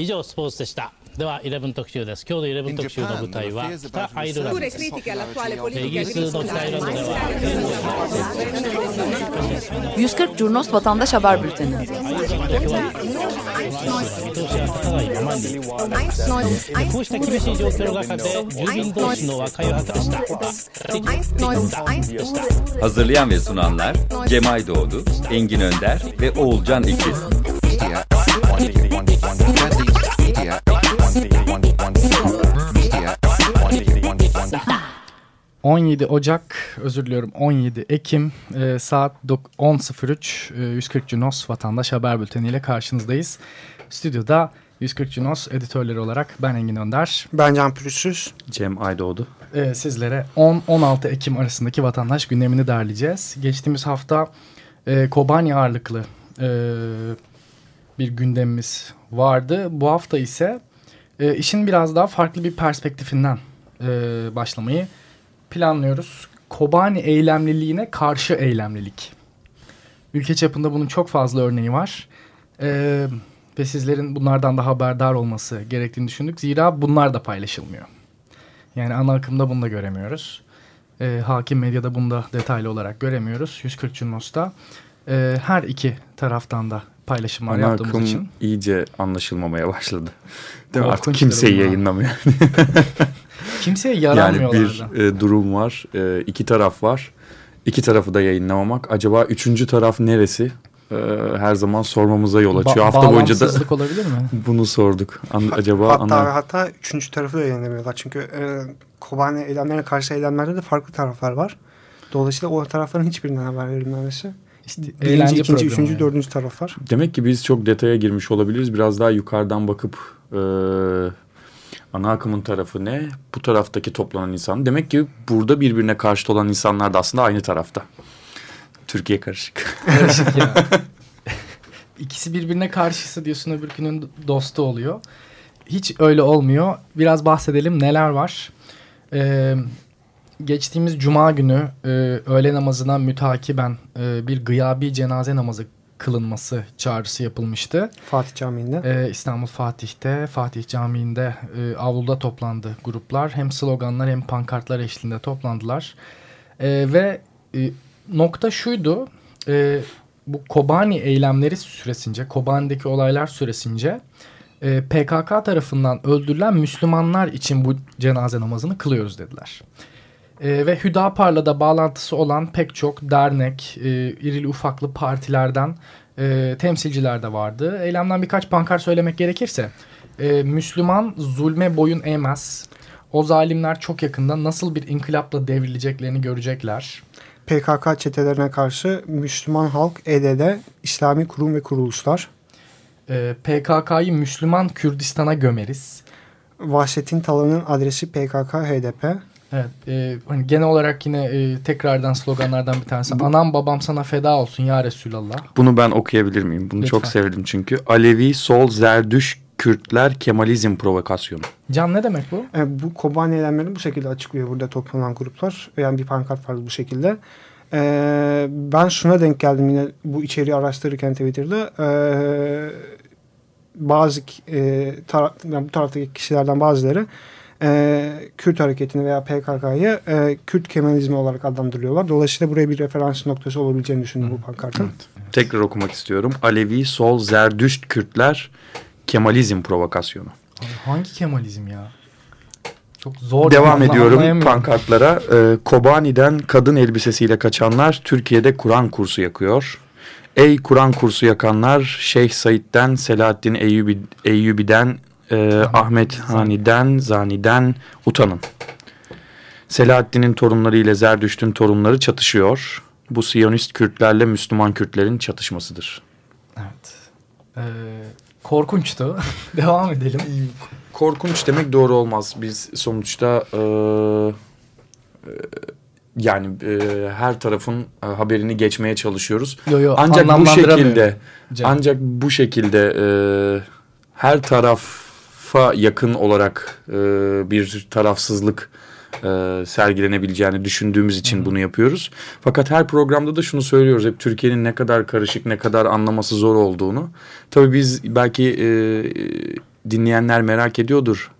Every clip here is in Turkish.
以上スポーツでしたでは11特集です今日の11特集の舞台は北アイルランドですイギリスの北アイルランドでは140 Curnos Vatandaş Haber Bülteni. こうした厳しい状況の中で住民同士の和解を図りした Hazırlayan ve sunanlar Cemay Doğdu, Engin Önder ve Oğulcan İkiz. 17 Ocak, özür diliyorum 17 Ekim e, saat dok- 10.03 e, 140 Cunos Vatandaş Haber Bülteni ile karşınızdayız. Stüdyoda 140 Cunos editörleri olarak ben Engin Önder. Ben Can Pürüzsüz. Cem Aydoğdu. E, sizlere 10-16 Ekim arasındaki vatandaş gündemini derleyeceğiz. Geçtiğimiz hafta e, Kobani ağırlıklı e, bir gündemimiz vardı. Bu hafta ise e, işin biraz daha farklı bir perspektifinden e, başlamayı planlıyoruz. Kobani eylemliliğine karşı eylemlilik. Ülke çapında bunun çok fazla örneği var. E, ve sizlerin bunlardan da haberdar olması gerektiğini düşündük. Zira bunlar da paylaşılmıyor. Yani ana akımda bunu da göremiyoruz. E, hakim medyada bunu da detaylı olarak göremiyoruz. 140 Cunos'ta e, her iki taraftan da paylaşımlar Ana yaptığımız akım için. iyice anlaşılmamaya başladı. Değil mi? Artık kimseyi yayınlamıyor. Kimseye yani yaranmıyorlar bir da. e, durum var. E, iki taraf var. İki tarafı da yayınlamamak. Acaba üçüncü taraf neresi? E, her zaman sormamıza yol açıyor. Ba- Hafta boyunca da olabilir mi? bunu sorduk. An- acaba hatta ana... hatta üçüncü tarafı da yayınlamıyorlar. Çünkü e, Kobani eylemlerine karşı eylemlerde de farklı taraflar var. Dolayısıyla o tarafların hiçbirinden haber verilmemesi. İşte Birinci, eğlence ikinci, üçüncü, yani. dördüncü taraf var. Demek ki biz çok detaya girmiş olabiliriz. Biraz daha yukarıdan bakıp e, ana akımın tarafı ne? Bu taraftaki toplanan insan. Demek ki burada birbirine karşıt olan insanlar da aslında aynı tarafta. Türkiye karışık. Karışık ya. İkisi birbirine karşısı diyorsun öbürkünün dostu oluyor. Hiç öyle olmuyor. Biraz bahsedelim neler var. Ee, geçtiğimiz cuma günü e, öğle namazına mütakiben e, bir gıyabi cenaze namazı kılınması çağrısı yapılmıştı. Fatih Camii'nde. Ee, İstanbul Fatih'te, Fatih Camii'nde e, avluda toplandı gruplar. Hem sloganlar hem pankartlar eşliğinde toplandılar. E, ve e, nokta şuydu, e, bu Kobani eylemleri süresince, Kobani'deki olaylar süresince e, PKK tarafından öldürülen Müslümanlar için bu cenaze namazını kılıyoruz dediler. E, ve Hüdapar'la da bağlantısı olan pek çok dernek, e, irili ufaklı partilerden e, temsilciler de vardı. Eylemden birkaç pankart söylemek gerekirse, e, Müslüman zulme boyun eğmez. O zalimler çok yakında nasıl bir inkılapla devrileceklerini görecekler. PKK çetelerine karşı Müslüman halk, EDD, İslami kurum ve kuruluşlar. E, PKK'yı Müslüman Kürdistan'a gömeriz. Vahşetin talanın adresi PKK, HDP. Evet, e, hani genel olarak yine e, tekrardan sloganlardan bir tanesi. Anam babam sana feda olsun ya Resulallah. Bunu ben okuyabilir miyim? Bunu çok Lütfen. sevdim çünkü. Alevi, Sol, Zerdüş, Kürtler, Kemalizm provokasyonu. Can ne demek bu? E, bu Kobani eylemlerini bu şekilde açıklıyor burada toplanan gruplar. Yani bir pankart vardı bu şekilde. E, ben şuna denk geldim yine bu içeriği araştırırken Twitter'da. E, bazı e, tara yani bu taraftaki kişilerden bazıları e, Kürt hareketini veya PKK'yı e, Kürt Kemalizmi olarak adlandırıyorlar. Dolayısıyla buraya bir referans noktası olabileceğini düşündüm bu pankartın. Tekrar okumak istiyorum. Alevi, Sol, Zerdüşt, Kürtler, Kemalizm provokasyonu. Abi hangi Kemalizm ya? Çok zor. Devam ediyorum pankartlara. Ee, Kobani'den kadın elbisesiyle kaçanlar Türkiye'de Kur'an kursu yakıyor. Ey Kur'an kursu yakanlar Şeyh Said'den, Selahaddin Eyyubi, Eyyubi'den, e, Ahmet Hani'den, Zani'den utanın. Selahaddin'in torunları ile Zerdüşt'ün torunları çatışıyor. Bu Siyonist Kürtlerle Müslüman Kürtlerin çatışmasıdır. Evet. Ee, korkunçtu. Devam edelim. Korkunç demek doğru olmaz. Biz sonuçta e, e, yani e, her tarafın e, haberini geçmeye çalışıyoruz. Yo, yo, ancak bu şekilde Can. ancak bu şekilde e, her tarafa yakın olarak e, bir tarafsızlık e, sergilenebileceğini düşündüğümüz için bunu yapıyoruz. Fakat her programda da şunu söylüyoruz. Hep Türkiye'nin ne kadar karışık, ne kadar anlaması zor olduğunu. Tabii biz belki e, dinleyenler merak ediyordur.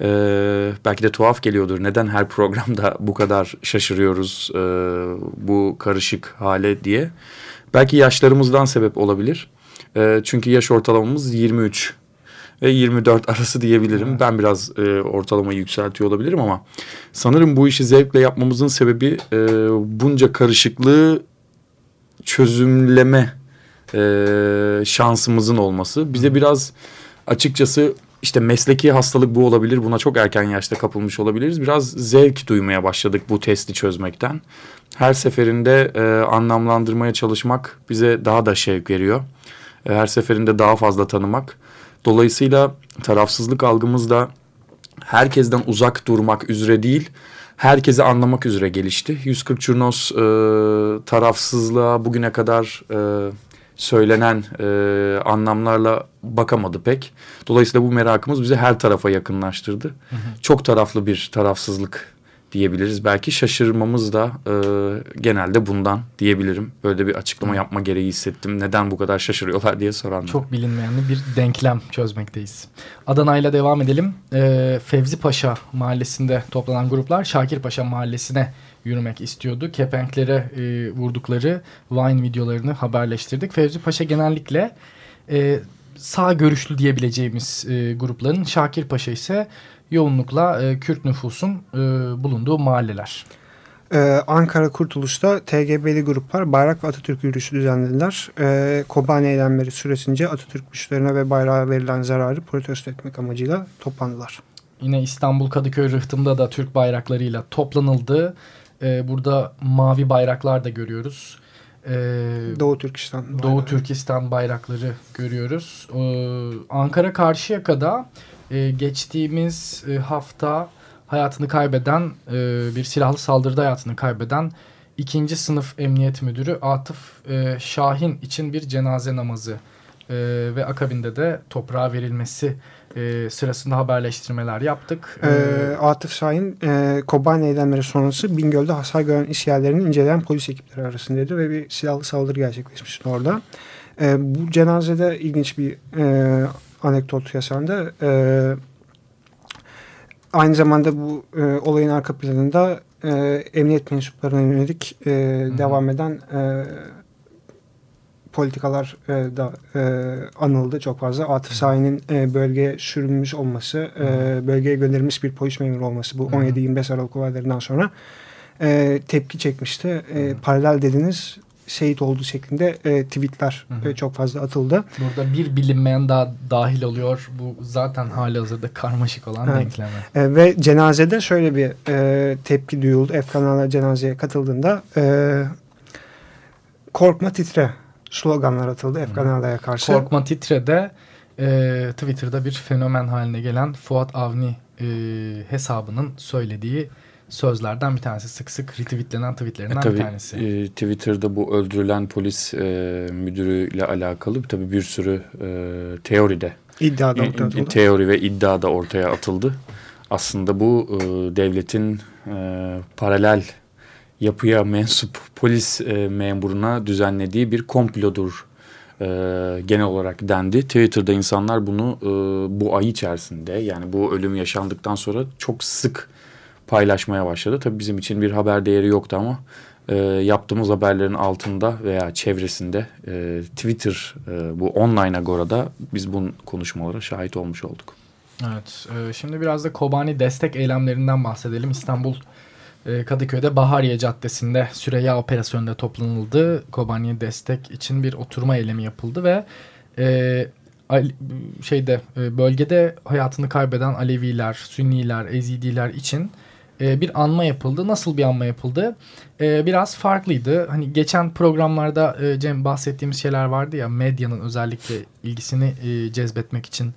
Ee, belki de tuhaf geliyordur. Neden her programda bu kadar şaşırıyoruz e, bu karışık hale diye. Belki yaşlarımızdan sebep olabilir. E, çünkü yaş ortalamamız 23 ve 24 arası diyebilirim. Evet. Ben biraz e, ortalamayı yükseltiyor olabilirim ama sanırım bu işi zevkle yapmamızın sebebi e, bunca karışıklığı çözümleme e, şansımızın olması. Bize biraz açıkçası işte mesleki hastalık bu olabilir. Buna çok erken yaşta kapılmış olabiliriz. Biraz zevk duymaya başladık bu testi çözmekten. Her seferinde e, anlamlandırmaya çalışmak bize daha da şevk veriyor. E, her seferinde daha fazla tanımak. Dolayısıyla tarafsızlık algımız da herkesten uzak durmak üzere değil, herkesi anlamak üzere gelişti. 140 Curnos e, tarafsızlığa bugüne kadar e, söylenen e, anlamlarla bakamadı pek. Dolayısıyla bu merakımız bizi her tarafa yakınlaştırdı. Hı hı. Çok taraflı bir tarafsızlık diyebiliriz. Belki şaşırmamız da e, genelde bundan diyebilirim. Böyle bir açıklama yapma gereği hissettim. Neden bu kadar şaşırıyorlar diye soranlar. Çok bilinmeyen bir denklem çözmekteyiz. Adana ile devam edelim. E, Fevzi Paşa mahallesinde toplanan gruplar Şakir Paşa mahallesine yürümek istiyordu. Kepenklere e, vurdukları Vine videolarını haberleştirdik. Fevzi Paşa genellikle e, sağ görüşlü diyebileceğimiz e, grupların Şakir Paşa ise yoğunlukla e, Kürt nüfusun e, bulunduğu mahalleler. Ee, Ankara Kurtuluş'ta TGB'li gruplar bayrak ve Atatürk yürüyüşü düzenlediler. Ee, Kobani eylemleri süresince Atatürk güçlerine ve bayrağa verilen zararı protesto etmek amacıyla toplandılar. Yine İstanbul Kadıköy Rıhtım'da da Türk bayraklarıyla toplanıldı. Ee, burada mavi bayraklar da görüyoruz. Ee, Doğu Türkistan. Bayrağı. Doğu Türkistan bayrakları görüyoruz. Ee, Ankara Karşıyaka'da e, geçtiğimiz e, hafta hayatını kaybeden e, bir silahlı saldırıda hayatını kaybeden ikinci sınıf emniyet müdürü Atıf e, Şahin için bir cenaze namazı e, ve akabinde de toprağa verilmesi e, sırasında haberleştirmeler yaptık. E, Atıf Şahin e, Kobani eylemleri sonrası Bingöl'de hasar gören işyerlerini inceleyen polis ekipleri arasındaydı ve bir silahlı saldırı gerçekleşmişti orada. E, bu cenazede ilginç bir e, anekdot yaşandı. E, aynı zamanda bu e, olayın arka planında e, emniyet mensuplarına yönelik e, devam eden e, politikalar e, da e, anıldı çok fazla. Atıf Sahi'nin e, bölgeye sürülmüş olması, e, bölgeye gönderilmiş bir polis memuru olması bu 17-25 Aralık olaylarından sonra e, tepki çekmişti. E, paralel dediniz şehit olduğu şeklinde e, tweetler hı hı. E, çok fazla atıldı. Burada bir bilinmeyen daha dahil oluyor. Bu zaten hali hazırda karmaşık olan evet. denkleme. E, ve cenazede şöyle bir e, tepki duyuldu. Efkanlarla cenazeye katıldığında e, korkma titre sloganlar atıldı Efkan karşı. Korkma titre de e, Twitter'da bir fenomen haline gelen Fuat Avni e, hesabının söylediği sözlerden bir tanesi. Sık sık retweetlenen tweetlerinden e, tabii, bir tanesi. E, Twitter'da bu öldürülen polis e, müdürüyle alakalı tabii bir sürü e, teoride iddia da ortaya atıldı. Teori ve iddia da ortaya atıldı. Aslında bu e, devletin e, paralel yapıya mensup polis e, memuruna düzenlediği bir komplodur e, genel olarak dendi. Twitter'da insanlar bunu e, bu ay içerisinde yani bu ölüm yaşandıktan sonra çok sık paylaşmaya başladı. Tabii bizim için bir haber değeri yoktu ama e, yaptığımız haberlerin altında veya çevresinde e, Twitter e, bu online agorada biz bu konuşmalara şahit olmuş olduk. Evet e, şimdi biraz da Kobani destek eylemlerinden bahsedelim. İstanbul e, Kadıköy'de Bahariye Caddesi'nde Süreyya Operasyonu'nda toplanıldı. Kobani'ye destek için bir oturma eylemi yapıldı ve e, şeyde e, bölgede hayatını kaybeden Aleviler, Sünniler, Ezidiler için e, bir anma yapıldı. Nasıl bir anma yapıldı? E, biraz farklıydı. Hani geçen programlarda e, Cem bahsettiğimiz şeyler vardı ya medyanın özellikle ilgisini e, cezbetmek için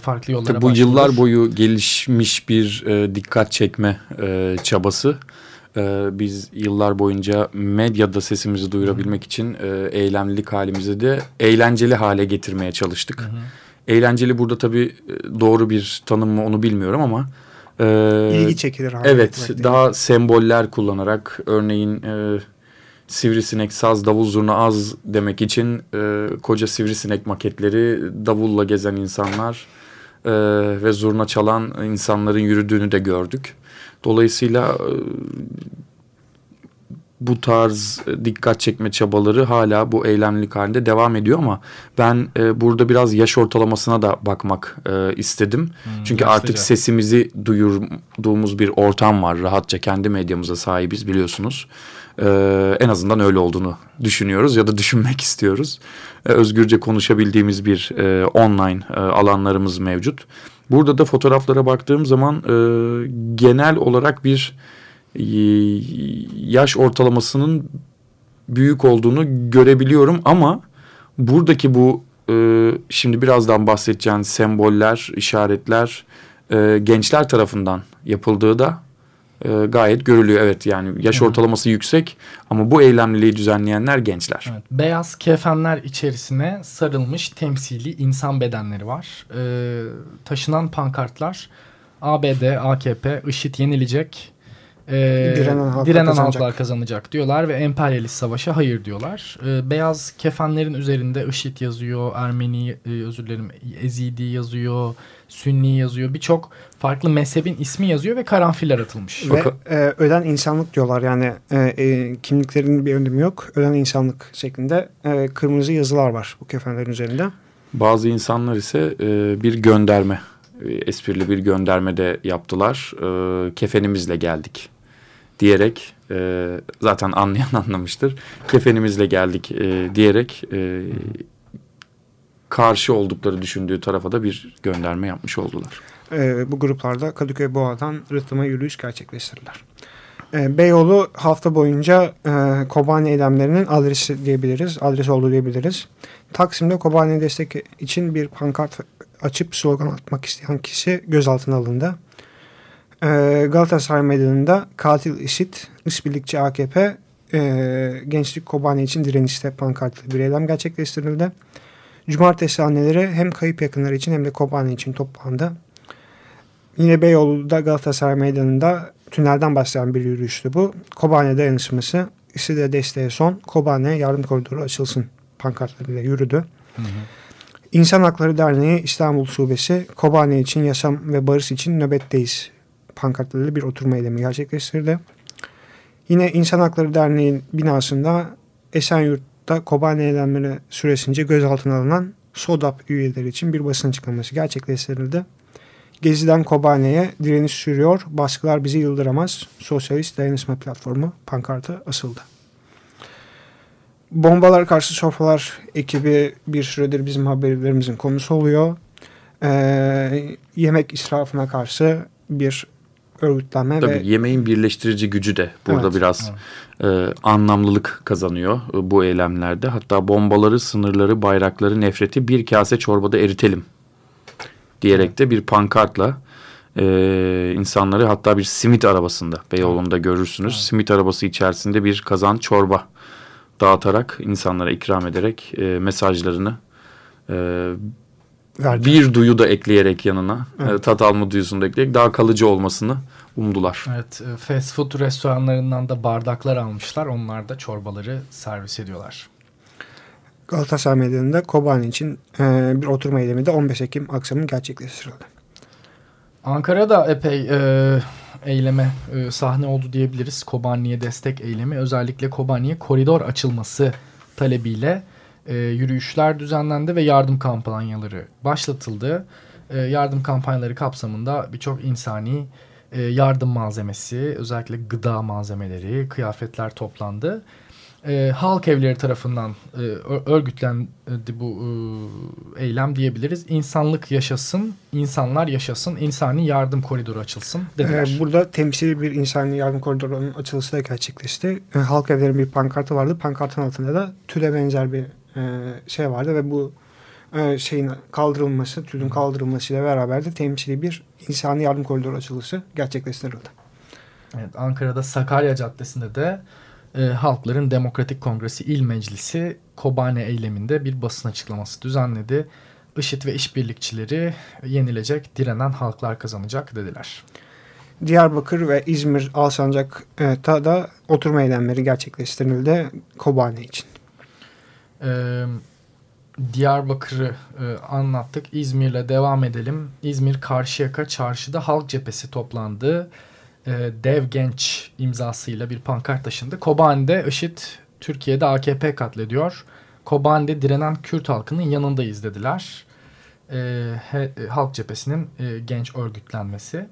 farklı yollara Tabii Bu başvurur. yıllar boyu gelişmiş bir e, dikkat çekme e, çabası. E, biz yıllar boyunca medyada sesimizi duyurabilmek Hı. için e, eylemlilik halimizi de eğlenceli hale getirmeye çalıştık. Hı. Eğlenceli burada tabii doğru bir tanım mı onu bilmiyorum ama e, ilgi çekilir. Evet daha yani. semboller kullanarak örneğin e, sivrisinek saz davul zurna az demek için e, koca sivrisinek maketleri davulla gezen insanlar e, ve zurna çalan insanların yürüdüğünü de gördük. Dolayısıyla e, bu tarz e, dikkat çekme çabaları hala bu eylemlilik halinde devam ediyor ama ben e, burada biraz yaş ortalamasına da bakmak e, istedim. Hmm, Çünkü artık sesimizi duyurduğumuz bir ortam var. Rahatça kendi medyamıza sahibiz biliyorsunuz. E, en azından öyle olduğunu düşünüyoruz ya da düşünmek istiyoruz. E, özgürce konuşabildiğimiz bir e, online e, alanlarımız mevcut. Burada da fotoğraflara baktığım zaman e, genel olarak bir yaş ortalamasının büyük olduğunu görebiliyorum ama buradaki bu e, şimdi birazdan bahsedeceğim semboller, işaretler e, gençler tarafından yapıldığı da e, gayet görülüyor. Evet yani yaş ortalaması yüksek ama bu eylemliliği düzenleyenler gençler. Evet, beyaz kefenler içerisine sarılmış temsili insan bedenleri var. E, taşınan pankartlar ABD, AKP, IŞİD yenilecek, e, direnen, halklar, direnen kazanacak. halklar kazanacak diyorlar ve emperyalist savaşa hayır diyorlar. E, beyaz kefenlerin üzerinde IŞİD yazıyor, Ermeni e, özür dilerim Ezidi yazıyor, Sünni yazıyor. Birçok farklı mezhebin ismi yazıyor ve karanfiller atılmış. Ve e, ölen insanlık diyorlar yani e, e, kimliklerinin bir önemi yok. Ölen insanlık şeklinde e, kırmızı yazılar var bu kefenlerin üzerinde. Bazı insanlar ise e, bir gönderme esprili bir gönderme de yaptılar. E, kefenimizle geldik diyerek e, zaten anlayan anlamıştır. Kefenimizle geldik e, diyerek e, karşı oldukları düşündüğü tarafa da bir gönderme yapmış oldular. E, bu gruplarda Kadıköy Boğa'dan rıhtıma yürüyüş gerçekleştirdiler. E, Beyoğlu hafta boyunca e, Kobani eylemlerinin adresi diyebiliriz, adres olduğu diyebiliriz. Taksim'de Kobani destek için bir pankart açıp slogan atmak isteyen kişi gözaltına alındı. Ee, Galatasaray Meydanı'nda katil IŞİD, işbirlikçi AKP, e, Gençlik Kobani için direnişte pankartlı bir eylem gerçekleştirildi. Cumartesi anneleri hem kayıp yakınları için hem de Kobani için toplandı. Yine Beyoğlu'da Galatasaray Meydanı'nda tünelden başlayan bir yürüyüştü bu. Kobane dayanışması, IŞİD'e desteğe son, Kobane yardım koridoru açılsın pankartlarıyla yürüdü. Hı hı. İnsan Hakları Derneği İstanbul Şubesi Kobane için yaşam ve barış için nöbetteyiz pankartlarıyla bir oturma eylemi gerçekleştirdi. Yine İnsan Hakları Derneği binasında Esenyurt'ta Kobane eylemleri süresince gözaltına alınan SODAP üyeleri için bir basın açıklaması gerçekleştirildi. Gezi'den Kobane'ye direniş sürüyor, baskılar bizi yıldıramaz, Sosyalist Dayanışma Platformu pankartı asıldı. Bombalar karşı sofralar ekibi bir süredir bizim haberlerimizin konusu oluyor. Ee, yemek israfına karşı bir örgütlenme Tabii ve... yemeğin birleştirici gücü de burada evet, biraz evet. E, anlamlılık kazanıyor e, bu eylemlerde. Hatta bombaları, sınırları, bayrakları, nefreti bir kase çorbada eritelim diyerek de bir pankartla e, insanları hatta bir simit arabasında Beyoğlu'nda görürsünüz. Evet. Simit arabası içerisinde bir kazan çorba dağıtarak insanlara ikram ederek e, mesajlarını e, Verdi. bir duyu da ekleyerek yanına evet. E, tat alma duyusunu da ekleyerek daha kalıcı olmasını umdular. Evet e, fast food restoranlarından da bardaklar almışlar onlar da çorbaları servis ediyorlar. Galatasaray Meydanı'nda Kobani için e, bir oturma eylemi de 15 Ekim akşamı gerçekleştirildi. Ankara'da epey e, eyleme e, sahne oldu diyebiliriz. Kobani'ye destek eylemi özellikle Kobani'ye koridor açılması talebiyle e, yürüyüşler düzenlendi ve yardım kampanyaları başlatıldı. E, yardım kampanyaları kapsamında birçok insani e, yardım malzemesi, özellikle gıda malzemeleri, kıyafetler toplandı. E, halk evleri tarafından e, örgütlendi bu e, eylem diyebiliriz. İnsanlık yaşasın, insanlar yaşasın, insani yardım koridoru açılsın dediler. Ee, burada temsili bir insani yardım koridorunun açılışı da gerçekleşti. E, halk evlerinin bir pankartı vardı. Pankartın altında da tüle benzer bir şey vardı ve bu e, şeyin kaldırılması, tüzün kaldırılmasıyla beraber de temsili bir insani yardım koridoru açılışı gerçekleştirildi. Evet, Ankara'da Sakarya Caddesi'nde de e, Halkların Demokratik Kongresi İl Meclisi Kobane eyleminde bir basın açıklaması düzenledi. IŞİD ve işbirlikçileri yenilecek, direnen halklar kazanacak dediler. Diyarbakır ve İzmir Alsancak'ta da oturma eylemleri gerçekleştirildi Kobane için. Ee, Diyarbakır'ı e, anlattık. İzmir'le devam edelim. İzmir Karşıyaka Çarşı'da Halk Cephesi toplandı. E, Dev Genç imzasıyla bir pankart taşındı. Kobani'de IŞİD Türkiye'de AKP katlediyor. Kobani'de direnen Kürt halkının yanındayız dediler. E, he, Halk Cephesi'nin e, genç örgütlenmesi.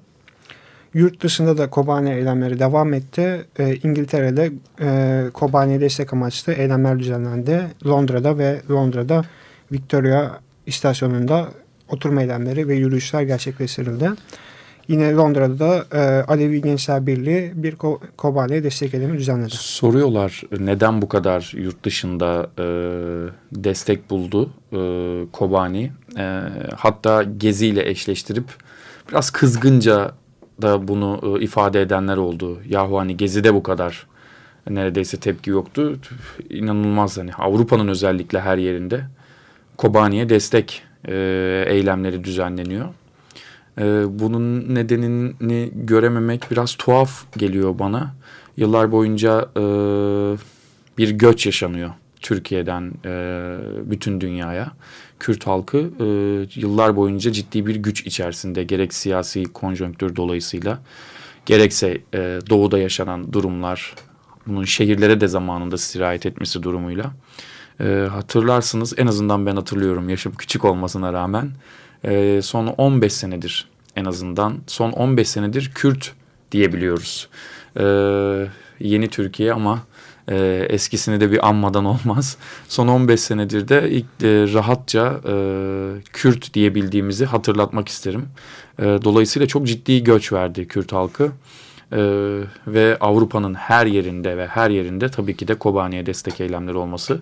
Yurt dışında da Kobani eylemleri devam etti. E, İngiltere'de e, Kobani'ye destek amaçlı eylemler düzenlendi. Londra'da ve Londra'da Victoria istasyonunda oturma eylemleri ve yürüyüşler gerçekleştirildi. Yine Londra'da da e, Alevi Gençler Birliği bir Ko Kobani'ye destek eylemi düzenledi. Soruyorlar neden bu kadar yurt dışında e, destek buldu e, Kobani. E, hatta Gezi ile eşleştirip biraz kızgınca da bunu e, ifade edenler oldu. Yahu hani Gezi'de bu kadar neredeyse tepki yoktu. İnanılmaz hani Avrupa'nın özellikle her yerinde Kobani'ye destek e, eylemleri düzenleniyor. E, bunun nedenini görememek biraz tuhaf geliyor bana. Yıllar boyunca bir göç yaşanıyor Türkiye'den e, bütün dünyaya. Kürt halkı e, yıllar boyunca ciddi bir güç içerisinde gerek siyasi konjonktür dolayısıyla gerekse e, doğuda yaşanan durumlar bunun şehirlere de zamanında sirayet etmesi durumuyla e, hatırlarsınız en azından ben hatırlıyorum yaşım küçük olmasına rağmen e, son 15 senedir en azından son 15 senedir Kürt diyebiliyoruz. E, yeni Türkiye ama e, eskisini de bir anmadan olmaz. Son 15 senedir de ilk e, rahatça e, Kürt diyebildiğimizi hatırlatmak isterim. E, dolayısıyla çok ciddi göç verdi Kürt halkı. Ee, ve Avrupa'nın her yerinde ve her yerinde tabii ki de Kobani'ye destek eylemleri olması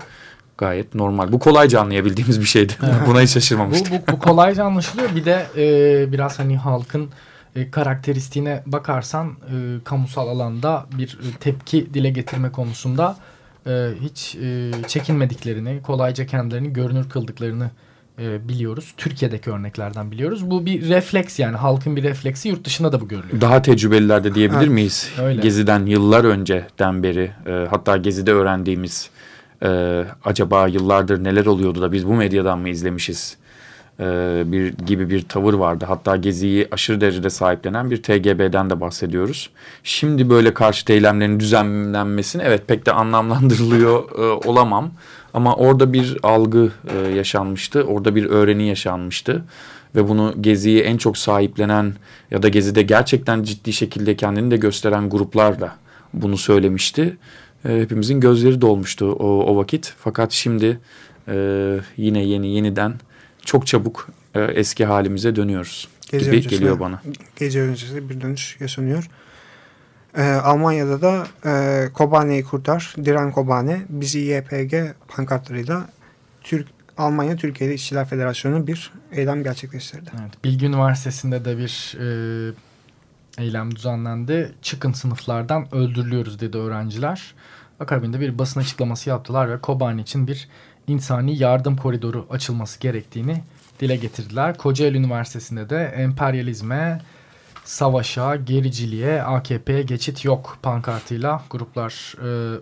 gayet normal. Bu kolayca anlayabildiğimiz bir şeydi. Buna hiç şaşırmamıştık. Bu, bu, bu kolayca anlaşılıyor. Bir de e, biraz hani halkın e, karakteristiğine bakarsan e, kamusal alanda bir e, tepki dile getirme konusunda e, hiç e, çekinmediklerini, kolayca kendilerini görünür kıldıklarını e, biliyoruz. Türkiye'deki örneklerden biliyoruz. Bu bir refleks yani halkın bir refleksi yurt dışında da bu görülüyor. Daha tecrübeliler de diyebilir miyiz? Öyle. Gezi'den yıllar önceden beri e, hatta Gezi'de öğrendiğimiz e, acaba yıllardır neler oluyordu da biz bu medyadan mı izlemişiz e, bir gibi bir tavır vardı. Hatta Gezi'yi aşırı derecede sahiplenen bir TGB'den de bahsediyoruz. Şimdi böyle karşı eylemlerin düzenlenmesini evet pek de anlamlandırılıyor e, olamam. Ama orada bir algı e, yaşanmıştı. Orada bir öğreni yaşanmıştı. Ve bunu Gezi'yi en çok sahiplenen ya da Gezi'de gerçekten ciddi şekilde kendini de gösteren gruplar da bunu söylemişti. E, hepimizin gözleri dolmuştu o, o vakit. Fakat şimdi e, yine yeni yeniden çok çabuk e, eski halimize dönüyoruz gece gibi geliyor bana. Gece öncesi bir dönüş yaşanıyor. E, Almanya'da da e, Kobane'yi kurtar, Diren Kobane, bizi YPG pankartlarıyla Türk Almanya Türkiye'de İşçiler Federasyonu bir eylem gerçekleştirdi. Evet, Bilgi Üniversitesi'nde de bir e, eylem düzenlendi. Çıkın sınıflardan öldürülüyoruz dedi öğrenciler. Akabinde bir basın açıklaması yaptılar ve Kobani için bir insani yardım koridoru açılması gerektiğini dile getirdiler. Kocaeli Üniversitesi'nde de emperyalizme, savaşa, gericiliğe, AKP'ye geçit yok pankartıyla gruplar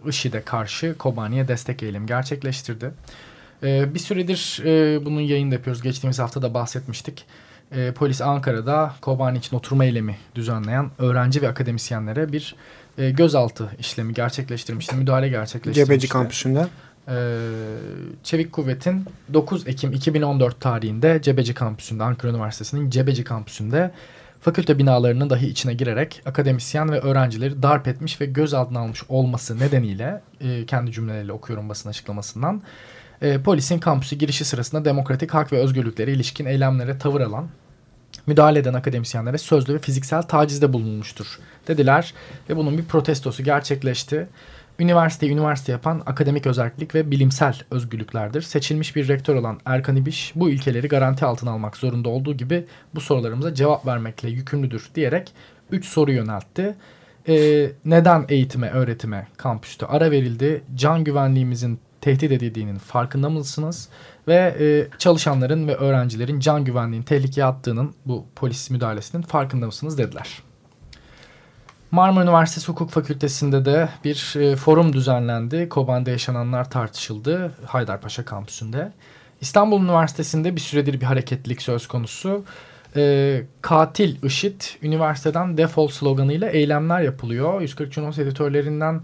e, IŞİD'e karşı Kobani'ye destek eylemi gerçekleştirdi. E, bir süredir e, bunun yayını yapıyoruz. Geçtiğimiz hafta da bahsetmiştik. E, polis Ankara'da Kobani için oturma eylemi düzenleyen öğrenci ve akademisyenlere bir e, gözaltı işlemi gerçekleştirmişti. Müdahale gerçekleştirmişti. Cebeci kampüsünde. Ee, Çevik Kuvvet'in 9 Ekim 2014 tarihinde Cebeci kampüsünde, Ankara Üniversitesi'nin Cebeci kampüsünde fakülte binalarının dahi içine girerek akademisyen ve öğrencileri darp etmiş ve gözaltına almış olması nedeniyle e, kendi cümleleriyle okuyorum basın açıklamasından. E, polisin kampüsü girişi sırasında demokratik hak ve özgürlüklere ilişkin eylemlere tavır alan müdahale eden akademisyenlere sözlü ve fiziksel tacizde bulunmuştur dediler ve bunun bir protestosu gerçekleşti. Üniversiteyi üniversite yapan akademik özellik ve bilimsel özgürlüklerdir. Seçilmiş bir rektör olan Erkan İbiş bu ilkeleri garanti altına almak zorunda olduğu gibi bu sorularımıza cevap vermekle yükümlüdür diyerek 3 soru yöneltti. Ee, neden eğitime, öğretime kampüste ara verildi? Can güvenliğimizin tehdit edildiğinin farkında mısınız? Ve e, çalışanların ve öğrencilerin can güvenliğini tehlikeye attığının bu polis müdahalesinin farkında mısınız dediler. Marmara Üniversitesi Hukuk Fakültesi'nde de bir e, forum düzenlendi. Kobani'de yaşananlar tartışıldı Haydarpaşa kampüsünde. İstanbul Üniversitesi'nde bir süredir bir hareketlilik söz konusu. E, katil IŞİD üniversiteden defol sloganıyla eylemler yapılıyor. 140 Cunos editörlerinden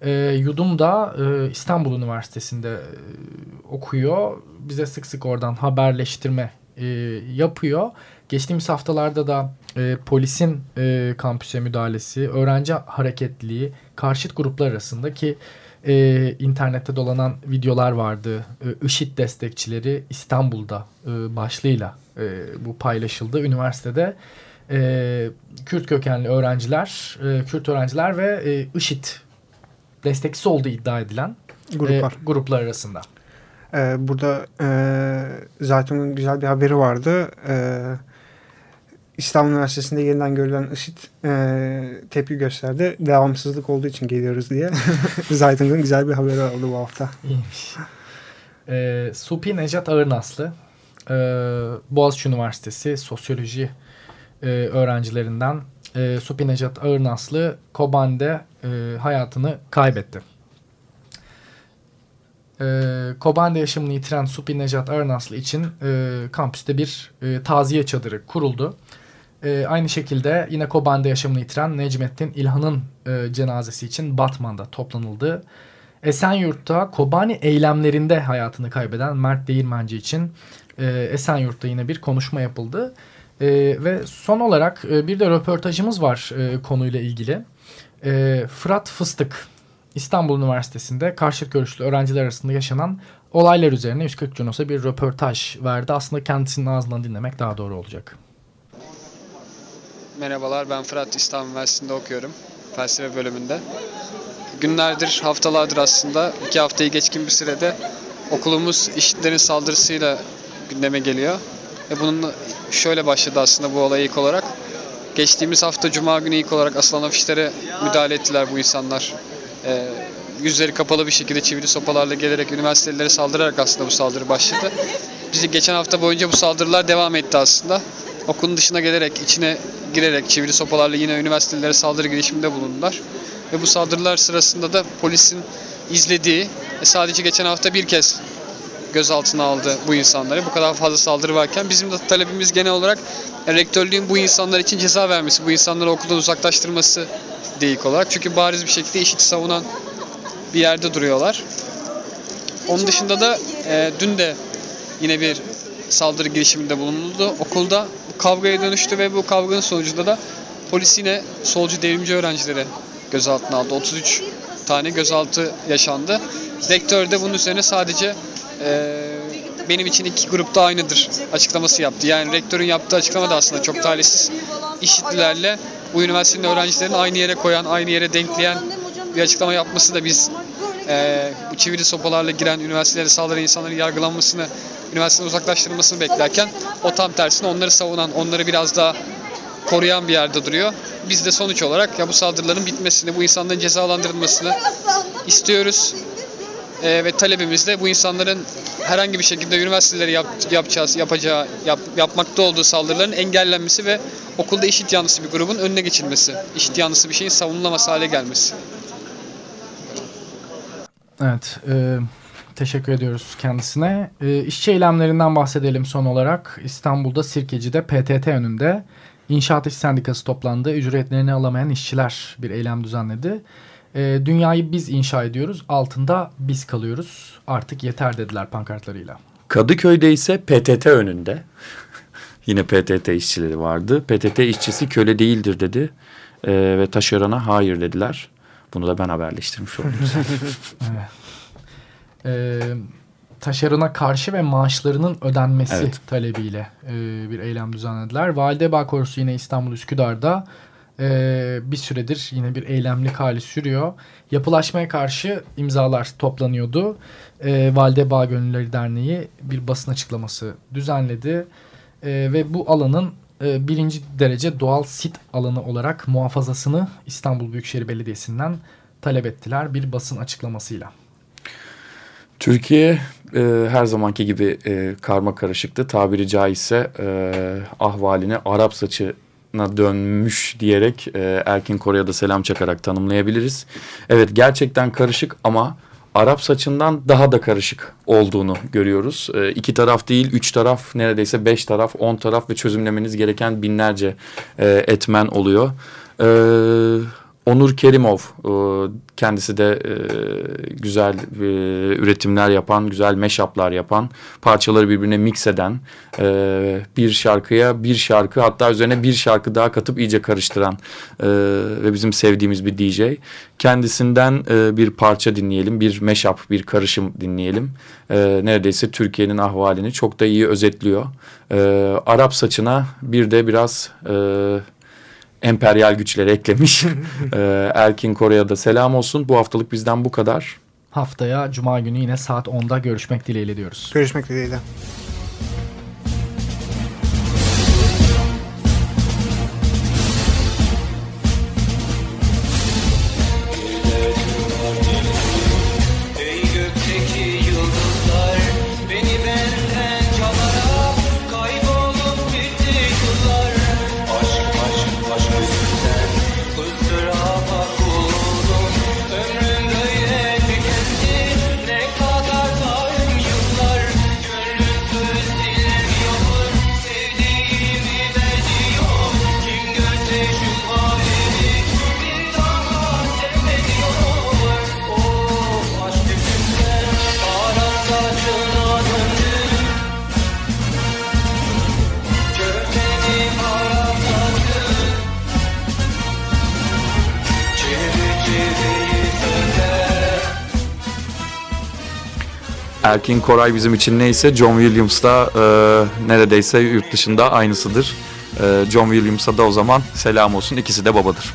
e, Yudum da e, İstanbul Üniversitesi'nde e, okuyor. Bize sık sık oradan haberleştirme e, yapıyor. Geçtiğimiz haftalarda da e, polisin e, kampüse müdahalesi, öğrenci hareketliliği, karşıt gruplar arasında ki e, internette dolanan videolar vardı. E, IŞİD destekçileri İstanbul'da e, başlığıyla e, bu paylaşıldı. Üniversitede e, Kürt kökenli öğrenciler, e, Kürt öğrenciler ve e, IŞİD destekçisi olduğu iddia edilen gruplar, e, gruplar arasında. Ee, burada e, zaten güzel bir haberi vardı. E, İstanbul Üniversitesi'nde yeniden görülen IŞİD e, tepki gösterdi. Devamsızlık olduğu için geliyoruz diye. Zaytung'un güzel bir haberi oldu bu hafta. İyiymiş. E, Supi Necat Ağırnaslı e, Boğaziçi Üniversitesi Sosyoloji e, öğrencilerinden e, Supi Necat Ağırnaslı Koban'de e, hayatını kaybetti. E, Koban'da yaşamını yitiren Supi Necat Ağırnaslı için e, kampüste bir e, taziye çadırı kuruldu. E, aynı şekilde yine Koban'da yaşamını yitiren Necmettin İlhan'ın e, cenazesi için Batman'da toplanıldı. Esenyurt'ta Kobani eylemlerinde hayatını kaybeden Mert Değirmenci için e, Esenyurt'ta yine bir konuşma yapıldı. E, ve son olarak e, bir de röportajımız var e, konuyla ilgili. E, Fırat Fıstık İstanbul Üniversitesi'nde karşıt görüşlü öğrenciler arasında yaşanan olaylar üzerine 140 Cunos'a bir röportaj verdi. Aslında kendisinin ağzından dinlemek daha doğru olacak. Merhabalar ben Fırat İstanbul Üniversitesi'nde okuyorum. Felsefe bölümünde. Günlerdir, haftalardır aslında iki haftayı geçkin bir sürede okulumuz işitlerin saldırısıyla gündeme geliyor. Ve bunun şöyle başladı aslında bu olay ilk olarak. Geçtiğimiz hafta Cuma günü ilk olarak asılan afişlere müdahale ettiler bu insanlar. Ee, yüzleri kapalı bir şekilde çivili sopalarla gelerek üniversitelere saldırarak aslında bu saldırı başladı. Bizi geçen hafta boyunca bu saldırılar devam etti aslında. Okulun dışına gelerek, içine girerek çivili sopalarla yine üniversitelere saldırı girişiminde bulundular. Ve bu saldırılar sırasında da polisin izlediği, e, sadece geçen hafta bir kez gözaltına aldı bu insanları. Bu kadar fazla saldırı varken bizim de talebimiz genel olarak e, rektörlüğün bu insanlar için ceza vermesi, bu insanları okuldan uzaklaştırması değil olarak. Çünkü bariz bir şekilde eşit savunan bir yerde duruyorlar. Onun dışında da e, dün de yine bir saldırı girişiminde bulunuldu. Okulda kavgaya dönüştü ve bu kavganın sonucunda da polis yine solcu devrimci öğrencileri gözaltına aldı. 33 tane gözaltı yaşandı. Rektör de bunun üzerine sadece e, benim için iki grupta aynıdır açıklaması yaptı. Yani rektörün yaptığı açıklama da aslında çok talihsiz. İşitlilerle bu üniversitenin öğrencilerini aynı yere koyan, aynı yere denkleyen bir açıklama yapması da biz e, bu çivili sopalarla giren üniversitelere saldıran insanların yargılanmasını, üniversiteden uzaklaştırılmasını beklerken o tam tersine onları savunan, onları biraz daha koruyan bir yerde duruyor. Biz de sonuç olarak ya bu saldırıların bitmesini, bu insanların cezalandırılmasını istiyoruz. E, ve talebimiz de bu insanların herhangi bir şekilde üniversitelere yap, yapacağız, yapacağı, yap, yapmakta olduğu saldırıların engellenmesi ve okulda işit yanlısı bir grubun önüne geçilmesi, işit yanlısı bir şeyin savunulamaz hale gelmesi. Evet, e, teşekkür ediyoruz kendisine. E, işçi eylemlerinden bahsedelim son olarak. İstanbul'da Sirkeci'de PTT önünde İnşaat İş Sendikası toplandı. Ücretlerini alamayan işçiler bir eylem düzenledi. E, dünyayı biz inşa ediyoruz, altında biz kalıyoruz. Artık yeter dediler pankartlarıyla. Kadıköy'de ise PTT önünde. Yine PTT işçileri vardı. PTT işçisi köle değildir dedi. E, ve taşerona hayır dediler. Bunu da ben haberleştirmiş oldum. evet. E, taşerona karşı ve maaşlarının ödenmesi evet. talebiyle e, bir eylem düzenlediler. Validebağ Korusu yine İstanbul Üsküdar'da e, bir süredir yine bir eylemlik hali sürüyor. Yapılaşmaya karşı imzalar toplanıyordu. E, Validebağ Gönülleri Derneği bir basın açıklaması düzenledi. E, ve bu alanın e, birinci derece doğal sit alanı olarak muhafazasını İstanbul Büyükşehir Belediyesi'nden talep ettiler bir basın açıklamasıyla. Türkiye e, her zamanki gibi e, karma karışıktı. Tabiri caizse e, ahvalini Arap saçına dönmüş diyerek e, Erkin Kore'ye da selam çakarak tanımlayabiliriz. Evet gerçekten karışık ama Arap saçından daha da karışık olduğunu görüyoruz. E, iki taraf değil, üç taraf, neredeyse beş taraf, on taraf ve çözümlemeniz gereken binlerce e, etmen oluyor. Evet Onur Kerimov e, kendisi de e, güzel e, üretimler yapan, güzel meşaplar yapan, parçaları birbirine mix eden, bir şarkıya bir şarkı hatta üzerine bir şarkı daha katıp iyice karıştıran ve bizim sevdiğimiz bir DJ. Kendisinden bir parça dinleyelim, bir meşap, bir karışım dinleyelim. Neredeyse Türkiye'nin ahvalini çok da iyi özetliyor. Arap saçına bir de biraz emperyal güçleri eklemiş. ee, Erkin Kore'ye da selam olsun. Bu haftalık bizden bu kadar. Haftaya Cuma günü yine saat 10'da görüşmek dileğiyle diyoruz. Görüşmek dileğiyle. Erkin Koray bizim için neyse John Williams da e, neredeyse yurt dışında aynısıdır. E, John Williams'a da o zaman selam olsun. İkisi de babadır.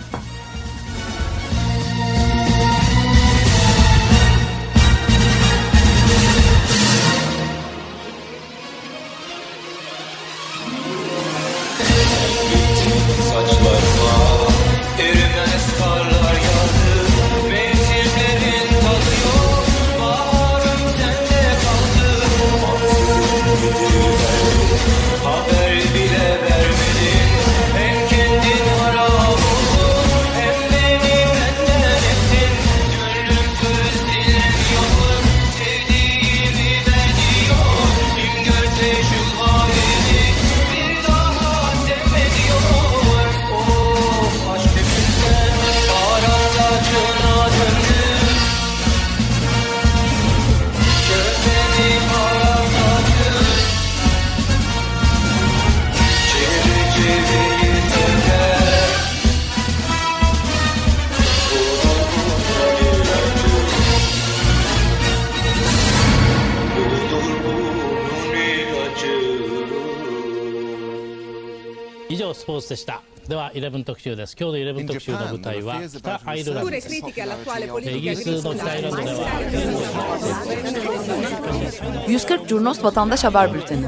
Eleven 特集です今日の11特集の舞台は北アイルランドですイギリスの北アイルランドでは140 Curnos Vatandaş Haber Bülteni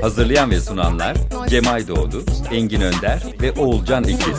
Hazırlayan ve sunanlar Cemay Doğdu, Engin Önder ve Oğulcan İkiz.